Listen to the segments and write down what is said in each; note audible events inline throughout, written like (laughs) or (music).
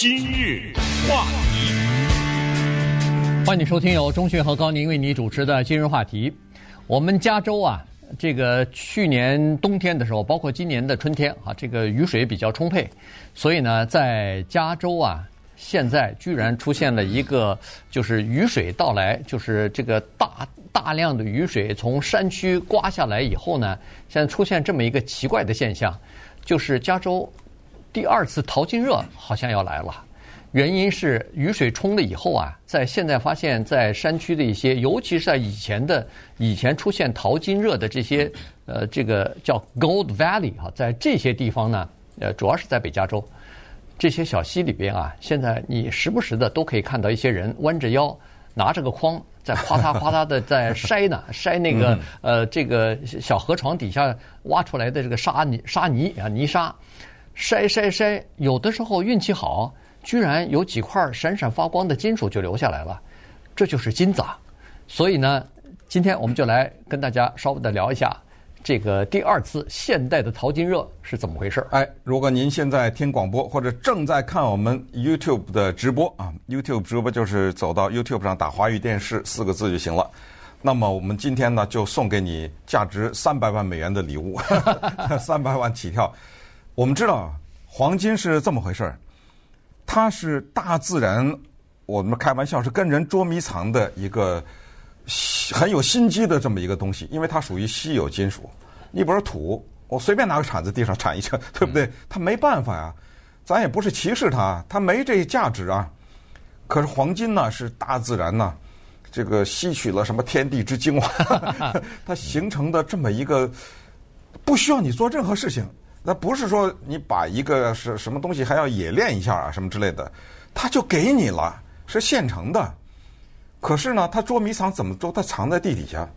今日话题，欢迎收听由钟讯和高宁为你主持的今日话题。我们加州啊，这个去年冬天的时候，包括今年的春天啊，这个雨水比较充沛，所以呢，在加州啊，现在居然出现了一个，就是雨水到来，就是这个大大量的雨水从山区刮下来以后呢，现在出现这么一个奇怪的现象，就是加州。第二次淘金热好像要来了，原因是雨水冲了以后啊，在现在发现，在山区的一些，尤其是在以前的以前出现淘金热的这些，呃，这个叫 Gold Valley 哈，在这些地方呢，呃，主要是在北加州。这些小溪里边啊，现在你时不时的都可以看到一些人弯着腰，拿着个筐，在哗嗒哗嗒的在筛呢，筛那个呃这个小河床底下挖出来的这个沙泥沙泥啊泥沙。筛筛筛，有的时候运气好，居然有几块闪闪发光的金属就留下来了，这就是金子啊！所以呢，今天我们就来跟大家稍微的聊一下这个第二次现代的淘金热是怎么回事。哎，如果您现在听广播或者正在看我们 YouTube 的直播啊，YouTube 直播就是走到 YouTube 上打“华语电视”四个字就行了。那么我们今天呢，就送给你价值三百万美元的礼物，(laughs) 三百万起跳。我们知道，黄金是这么回事儿，它是大自然，我们开玩笑是跟人捉迷藏的一个很有心机的这么一个东西，因为它属于稀有金属。你比如说土，我随便拿个铲子地上铲一下，对不对？它没办法呀，咱也不是歧视它，它没这价值啊。可是黄金呢，是大自然呢，这个吸取了什么天地之精华，(laughs) (laughs) 它形成的这么一个，不需要你做任何事情。那不是说你把一个是什么东西还要冶炼一下啊，什么之类的，他就给你了，是现成的。可是呢，他捉迷藏怎么捉？他藏在地底下，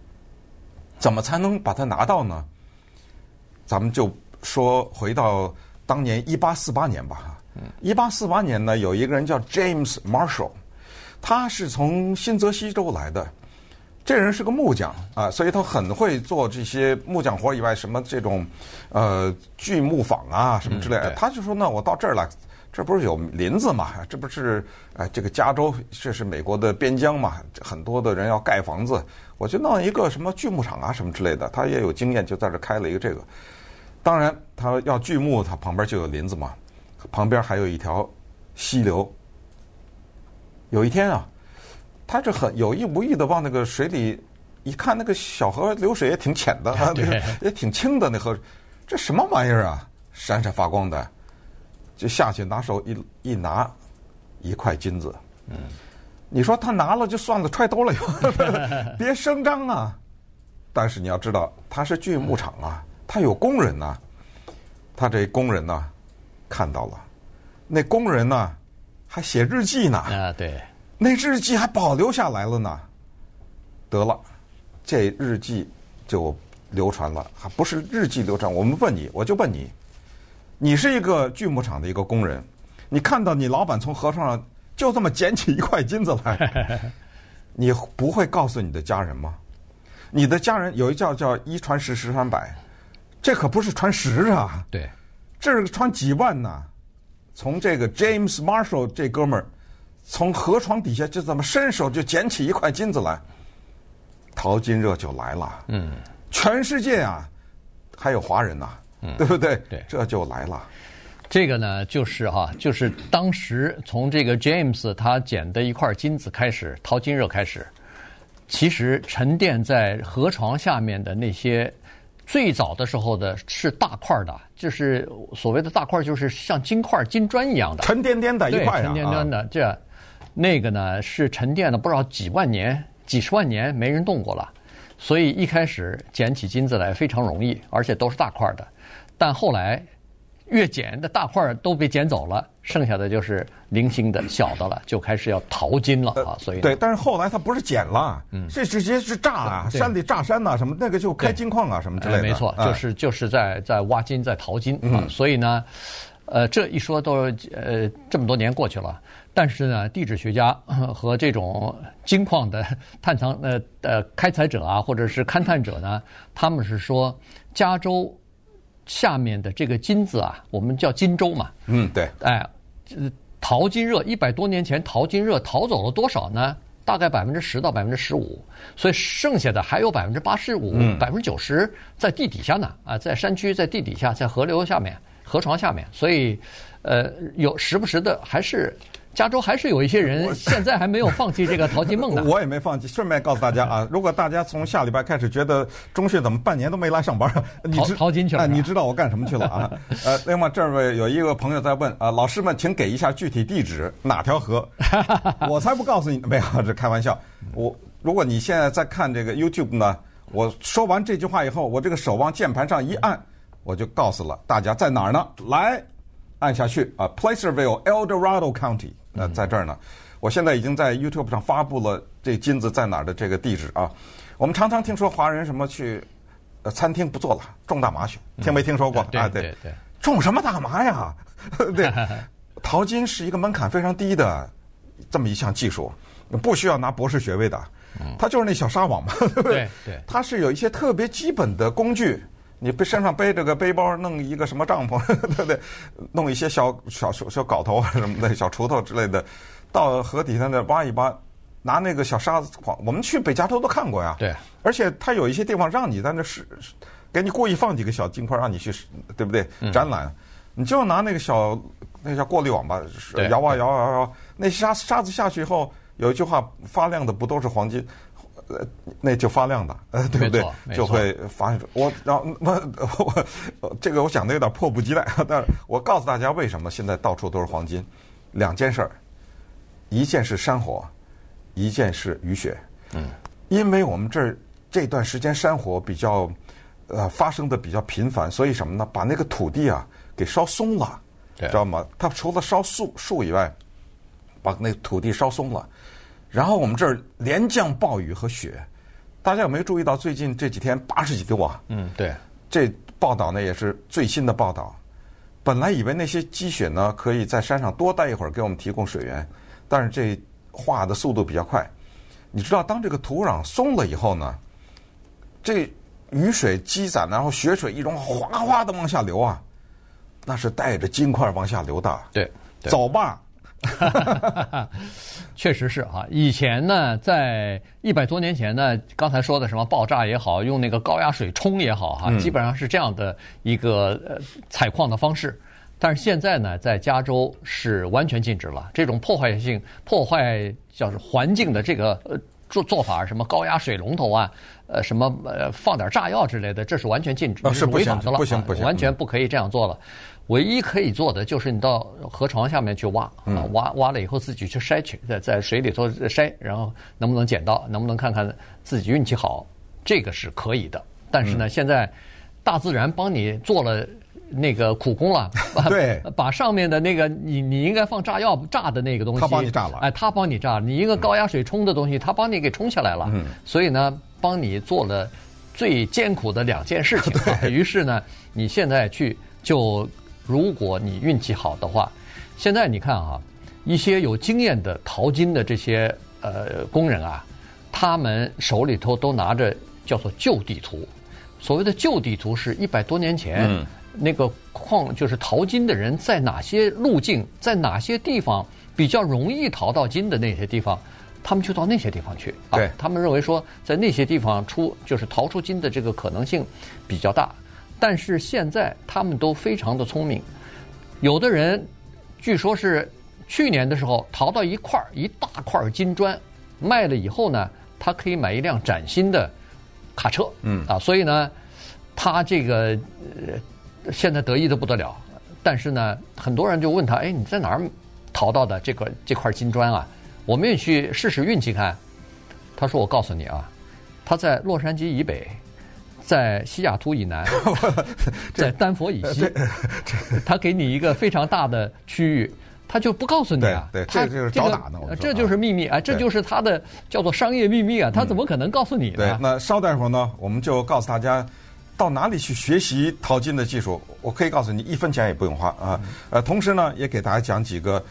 怎么才能把它拿到呢？咱们就说回到当年一八四八年吧。一八四八年呢，有一个人叫 James Marshall，他是从新泽西州来的。这人是个木匠啊，所以他很会做这些木匠活以外，什么这种呃锯木坊啊什么之类的。他就说：“那我到这儿来，这不是有林子嘛？这不是哎，这个加州这是美国的边疆嘛？很多的人要盖房子，我就弄一个什么锯木厂啊什么之类的。他也有经验，就在这开了一个这个。当然，他要锯木，他旁边就有林子嘛，旁边还有一条溪流。有一天啊。”他这很有意无意的往那个水里一看，那个小河流水也挺浅的，(laughs) 也挺清的。那河，这什么玩意儿啊？闪闪发光的，就下去拿手一一拿，一块金子。嗯，你说他拿了就算了，揣兜了，(laughs) 别声张啊！但是你要知道，他是锯木厂啊，他有工人呐，他这工人呢看到了，那工人呢还写日记呢。啊，对。那日记还保留下来了呢，得了，这日记就流传了，还不是日记流传。我们问你，我就问你，你是一个锯木厂的一个工人，你看到你老板从河床上就这么捡起一块金子来，(laughs) 你不会告诉你的家人吗？你的家人有一叫叫一传十，十传百，这可不是传十啊，对，这是传几万呐。从这个 James Marshall 这哥们儿。从河床底下就这么伸手就捡起一块金子来，淘金热就来了。嗯，全世界啊，还有华人呐，嗯，对不对？对，这就来了。这个呢，就是哈，就是当时从这个 James 他捡的一块金子开始，淘金热开始。其实沉淀在河床下面的那些，最早的时候的是大块的，就是所谓的大块，就是像金块、金砖一样的，沉甸甸的一块啊，沉甸甸的这。那个呢是沉淀了不知道几万年、几十万年没人动过了，所以一开始捡起金子来非常容易，而且都是大块的。但后来越捡的大块都被捡走了，剩下的就是零星的小的了，就开始要淘金了啊！所以对，但是后来他不是捡了，嗯，这直接是炸啊，山里炸山呐，什么那个就开金矿啊，什么之类的。没错，就是就是在在挖金，在淘金啊。所以呢，呃，这一说都呃这么多年过去了。但是呢，地质学家 (laughs) 和这种金矿的探藏呃呃开采者啊，或者是勘探者呢，他们是说，加州下面的这个金子啊，我们叫金州嘛。嗯，对。哎，淘金热一百多年前淘金热淘走了多少呢？大概百分之十到百分之十五，所以剩下的还有百分之八十五、百分之九十在地底下呢啊，在山区、在地底下、在河流下面、河床下面，所以呃，有时不时的还是。加州还是有一些人现在还没有放弃这个淘金梦的。(laughs) 我也没放弃。顺便告诉大家啊，如果大家从下礼拜开始觉得中讯怎么半年都没来上班，你淘淘金去了，你知道我干什么去了啊？(laughs) 呃，另外这位有一个朋友在问啊，老师们请给一下具体地址，哪条河？(laughs) 我才不告诉你，没有，这开玩笑。我如果你现在在看这个 YouTube 呢，我说完这句话以后，我这个手往键盘上一按，我就告诉了大家在哪儿呢？来，按下去啊，Placerville, El Dorado County。那在这儿呢，我现在已经在 YouTube 上发布了这金子在哪儿的这个地址啊。我们常常听说华人什么去呃餐厅不做了，种大麻去，听没听说过啊？对对，种什么大麻呀？(laughs) 对，(laughs) 淘金是一个门槛非常低的这么一项技术，不需要拿博士学位的，它就是那小纱网嘛，(laughs) 对不对？对，它是有一些特别基本的工具。你背身上背着个背包，弄一个什么帐篷，(laughs) 对不对？弄一些小小小小镐头啊什么的，小锄头之类的，到河底下那挖一挖，拿那个小沙子矿。我们去北加州都看过呀。对。而且它有一些地方让你在那是，给你故意放几个小金块让你去，对不对？展览，嗯、你就拿那个小那叫过滤网吧，摇啊摇啊摇啊，那沙沙子下去以后，有一句话，发亮的不都是黄金？呃，那就发亮的，呃，对不对？就会发现我，然后我我这个我讲的有点迫不及待，但是我告诉大家为什么现在到处都是黄金，两件事儿，一件是山火，一件是雨雪。嗯，因为我们这儿这段时间山火比较呃发生的比较频繁，所以什么呢？把那个土地啊给烧松了，知道吗？它除了烧树树以外，把那土地烧松了。然后我们这儿连降暴雨和雪，大家有没有注意到最近这几天八十几度啊？嗯，对。这报道呢也是最新的报道。本来以为那些积雪呢可以在山上多待一会儿，给我们提供水源，但是这化的速度比较快。你知道，当这个土壤松了以后呢，这雨水积攒，然后雪水一融，哗哗的往下流啊，那是带着金块往下流的。对，对走吧。哈哈哈哈确实是哈。以前呢，在一百多年前呢，刚才说的什么爆炸也好，用那个高压水冲也好，哈，基本上是这样的一个呃采矿的方式。但是现在呢，在加州是完全禁止了这种破坏性、破坏叫是环境的这个呃做做法，什么高压水龙头啊，呃，什么呃放点炸药之类的，这是完全禁止，是违法的了，不行不行，完全不可以这样做了。唯一可以做的就是你到河床下面去挖，啊，挖挖了以后自己去筛去，在在水里头筛，然后能不能捡到，能不能看看自己运气好，这个是可以的。但是呢，现在大自然帮你做了那个苦工了，(laughs) 对，把上面的那个你你应该放炸药炸的那个东西，他帮你炸了，哎，他帮你炸，你一个高压水冲的东西，他帮你给冲下来了，嗯所以呢，帮你做了最艰苦的两件事情。(laughs) 于是呢，你现在去就。如果你运气好的话，现在你看啊，一些有经验的淘金的这些呃工人啊，他们手里头都拿着叫做旧地图。所谓的旧地图是一百多年前、嗯、那个矿就是淘金的人在哪些路径，在哪些地方比较容易淘到金的那些地方，他们就到那些地方去。啊，他们认为说在那些地方出就是淘出金的这个可能性比较大。但是现在他们都非常的聪明，有的人据说是去年的时候淘到一块一大块金砖，卖了以后呢，他可以买一辆崭新的卡车，嗯啊，所以呢，他这个呃现在得意的不得了。但是呢，很多人就问他，哎，你在哪儿淘到的这个这块金砖啊？我们也去试试运气看。他说：“我告诉你啊，他在洛杉矶以北。”在西雅图以南，(laughs) 在丹佛以西，他 (laughs) 给你一个非常大的区域，他就不告诉你啊。对，这就是找打呢。这就是秘密啊，这就是他的叫做商业秘密啊，他怎么可能告诉你呢？对，那稍待会儿呢，我们就告诉大家到哪里去学习淘金的技术。我可以告诉你，一分钱也不用花啊。呃，同时呢，也给大家讲几个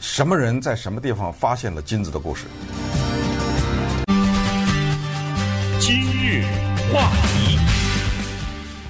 什么人在什么地方发现了金子的故事。今日话题。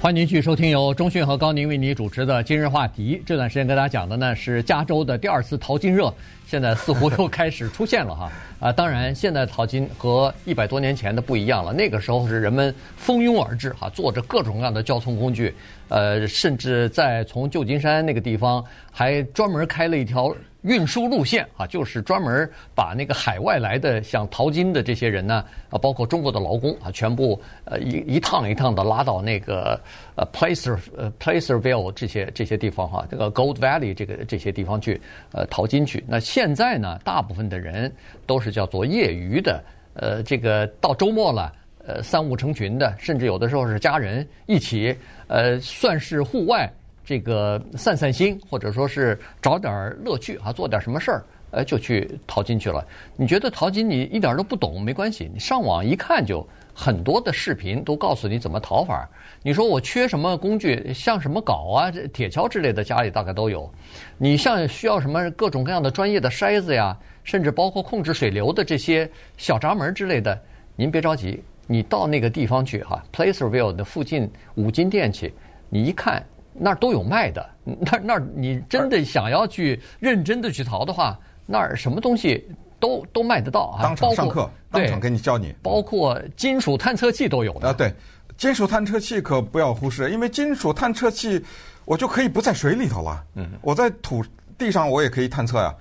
欢迎您继续收听由中讯和高宁为您主持的今日话题。这段时间跟大家讲的呢是加州的第二次淘金热，现在似乎又开始出现了哈。(laughs) 啊，当然现在淘金和一百多年前的不一样了。那个时候是人们蜂拥而至哈，坐着各种各样的交通工具，呃，甚至在从旧金山那个地方还专门开了一条。运输路线啊，就是专门把那个海外来的像淘金的这些人呢，啊，包括中国的劳工啊，全部呃一一趟一趟的拉到那个呃 Placer 呃 Placerville 这些这些地方哈，这个 Gold Valley 这个这些地方去呃淘金去。那现在呢，大部分的人都是叫做业余的，呃，这个到周末了，呃，三五成群的，甚至有的时候是家人一起，呃，算是户外。这个散散心，或者说是找点乐趣啊，做点什么事儿，呃，就去淘金去了。你觉得淘金你一点都不懂没关系，你上网一看就很多的视频都告诉你怎么淘法。你说我缺什么工具，像什么镐啊、铁锹之类的，家里大概都有。你像需要什么各种各样的专业的筛子呀，甚至包括控制水流的这些小闸门之类的，您别着急，你到那个地方去哈，Placerville 的附近五金店去，你一看。那儿都有卖的，那那儿你真的想要去认真的去淘的话，那儿什么东西都都卖得到啊！当场上课，当场给你教你，包括金属探测器都有的啊。对，金属探测器可不要忽视，因为金属探测器我就可以不在水里头了，嗯，我在土地上我也可以探测呀。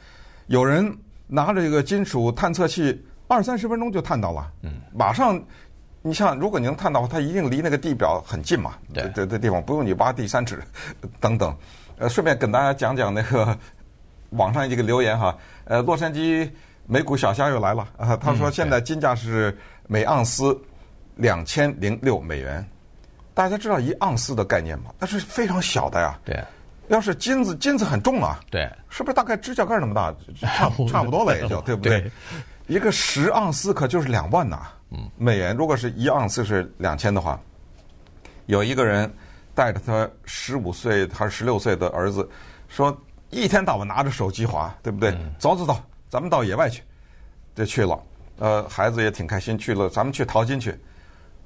有人拿着一个金属探测器，二三十分钟就探到了，嗯，马上。你像，如果你能探到，它一定离那个地表很近嘛？对，这这地方不用你挖地三尺，等等。呃，顺便跟大家讲讲那个网上一个留言哈。呃，洛杉矶美股小虾又来了啊，他说现在金价是每盎司两千零六美元。大家知道一盎司的概念吗？那是非常小的呀。对。要是金子，金子很重啊。对。是不是大概指甲盖那么大？(laughs) 差差不多了也就，对不对？对。一个十盎司可就是两万呐。美元，如果是一盎司是两千的话，有一个人带着他十五岁还是十六岁的儿子，说一天到晚拿着手机滑，对不对？走走走，咱们到野外去，就去了。呃，孩子也挺开心，去了，咱们去淘金去。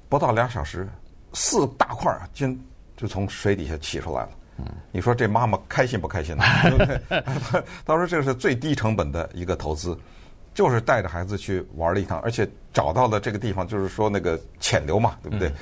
不到俩小时，四大块金就从水底下起出来了。你说这妈妈开心不开心呢？(laughs) 对不对？(laughs) 他说这个是最低成本的一个投资。就是带着孩子去玩了一趟，而且找到了这个地方，就是说那个浅流嘛，对不对？嗯、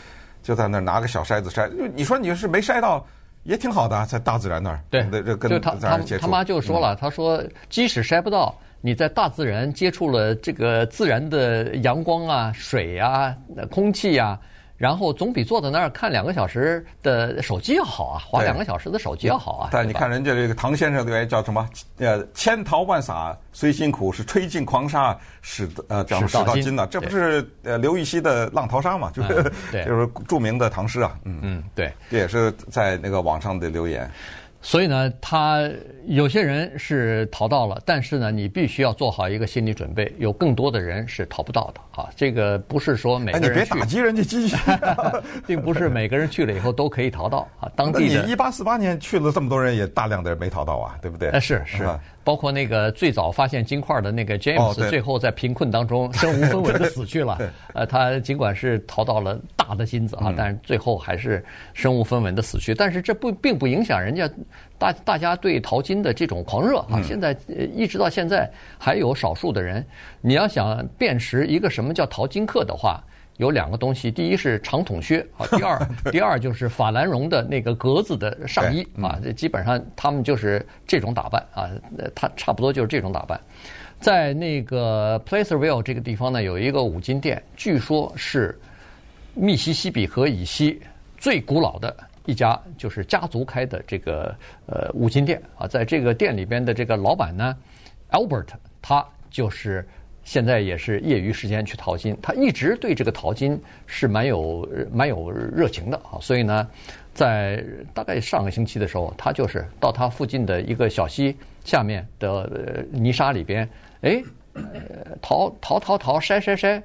就在那儿拿个小筛子筛。你说你是没筛到，也挺好的，在大自然那儿。对，这跟他他他妈就说了，嗯、他说即使筛不到，你在大自然接触了这个自然的阳光啊、水啊、空气啊。然后总比坐在那儿看两个小时的手机要好啊，花两个小时的手机要好啊。但你看人家这个唐先生对叫什么？呃，千淘万洒虽辛苦，是吹尽狂沙始呃叫始到金呐。这不是呃刘禹锡的《浪淘沙》嘛？就是 (laughs) 就是著名的唐诗啊。嗯嗯，对，这也是在那个网上的留言。所以呢，他有些人是逃到了，但是呢，你必须要做好一个心理准备，有更多的人是逃不到的啊。这个不是说每个人去，哎，你别打击人家机器，(laughs) 并不是每个人去了以后都可以逃到啊。当地的你一八四八年去了这么多人，也大量的人没逃到啊，对不对？哎，是是。包括那个最早发现金块的那个 James，最后在贫困当中身无分文的死去了。(laughs) 呃，他尽管是逃到了大的金子啊，但是最后还是身无分文的死去。但是这不并不影响人家大大家对淘金的这种狂热啊。现在一直到现在还有少数的人，你要想辨识一个什么叫淘金客的话。有两个东西，第一是长筒靴啊，第二 (laughs) 第二就是法兰绒的那个格子的上衣啊，这基本上他们就是这种打扮啊，他差不多就是这种打扮。在那个 Placerville 这个地方呢，有一个五金店，据说是密西西比河以西最古老的一家，就是家族开的这个呃五金店啊，在这个店里边的这个老板呢，Albert，他就是。现在也是业余时间去淘金，他一直对这个淘金是蛮有蛮有热情的啊，所以呢，在大概上个星期的时候，他就是到他附近的一个小溪下面的泥沙里边，哎，淘淘淘淘，筛筛筛，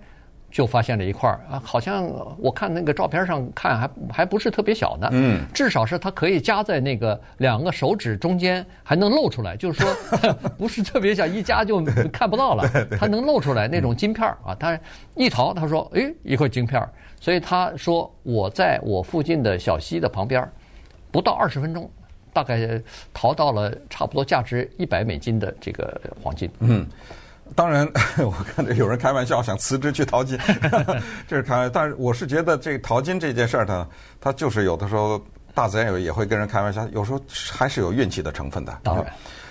就发现了一块儿啊，好像我看那个照片上看还还不是特别小呢，嗯，至少是它可以夹在那个两个手指中间，还能露出来，就是说 (laughs) 不是特别小，一夹就看不到了，它能露出来那种金片儿啊。他一淘，他说，诶，一块金片儿，所以他说我在我附近的小溪的旁边，不到二十分钟，大概淘到了差不多价值一百美金的这个黄金，嗯。当然，(laughs) 我看着有人开玩笑想辞职去淘金，(laughs) 这是开玩笑。但是我是觉得这个淘金这件事儿呢，它就是有的时候大自然有也会跟人开玩笑，有时候还是有运气的成分的。当然，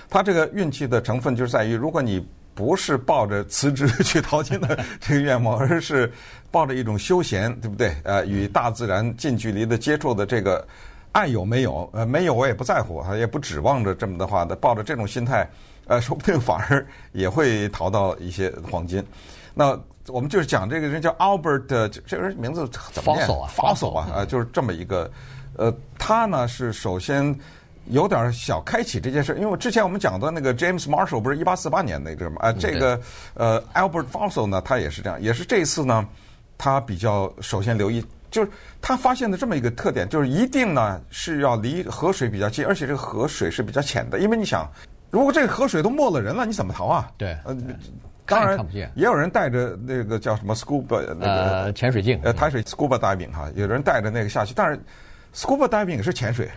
它这个运气的成分就是在于，如果你不是抱着辞职去淘金的 (laughs) 这个愿望，而是抱着一种休闲，对不对？呃，与大自然近距离的接触的这个爱有没有？呃，没有我也不在乎，也不指望着这么的话的，抱着这种心态。呃，(laughs) 说不定反而也会淘到一些黄金。那我们就是讲这个人叫 Albert，这个人名字怎么念？Fossil 啊，Fossil 啊，呃，就是这么一个。呃，他呢是首先有点小开启这件事，因为之前我们讲的那个 James Marshall 不是一八四八年那个嘛？啊，这个呃 Albert Fossil 呢，他也是这样，也是这一次呢，他比较首先留意，就是他发现的这么一个特点，就是一定呢是要离河水比较近，而且这个河水是比较浅的，因为你想。如果这个河水都没了人了，你怎么逃啊？对，呃，当然也有人带着那个叫什么 scuba 那个潜水镜，呃，抬水 scuba diving 哈，有人带着那个下去，但是 scuba diving 也是潜水，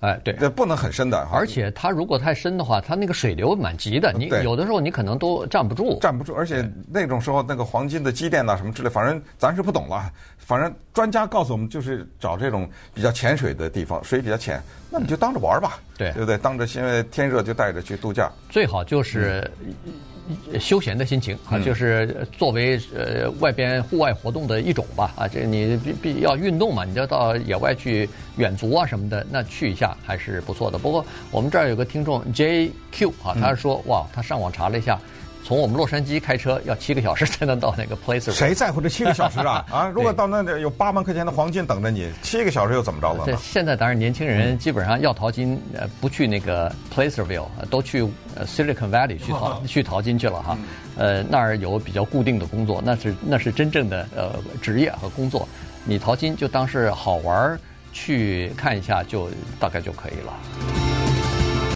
哎，对，不能很深的。而且它如果太深的话，它那个水流蛮急的，你有的时候你可能都站不住，站不住。而且那种时候那个黄金的积淀呐什么之类，反正咱是不懂了。反正专家告诉我们，就是找这种比较浅水的地方，水比较浅。那你就当着玩吧，对对不对？当着因为天热就带着去度假，最好就是休闲的心情啊，就是作为呃外边户外活动的一种吧啊，这你必必要运动嘛，你就到野外去远足啊什么的，那去一下还是不错的。不过我们这儿有个听众 JQ 啊，他说哇，他上网查了一下。从我们洛杉矶开车要七个小时 (laughs) 才能到那个 Placer。谁在乎这七个小时啊？(laughs) 啊，如果到那里有八万块钱的黄金等着你，七个小时又怎么着了？这现在当然年轻人基本上要淘金，呃，不去那个 Placerville，都去 Silicon Valley 去淘 (laughs) 去淘金去了哈。呃，那儿有比较固定的工作，那是那是真正的呃职业和工作。你淘金就当是好玩去看一下，就大概就可以了。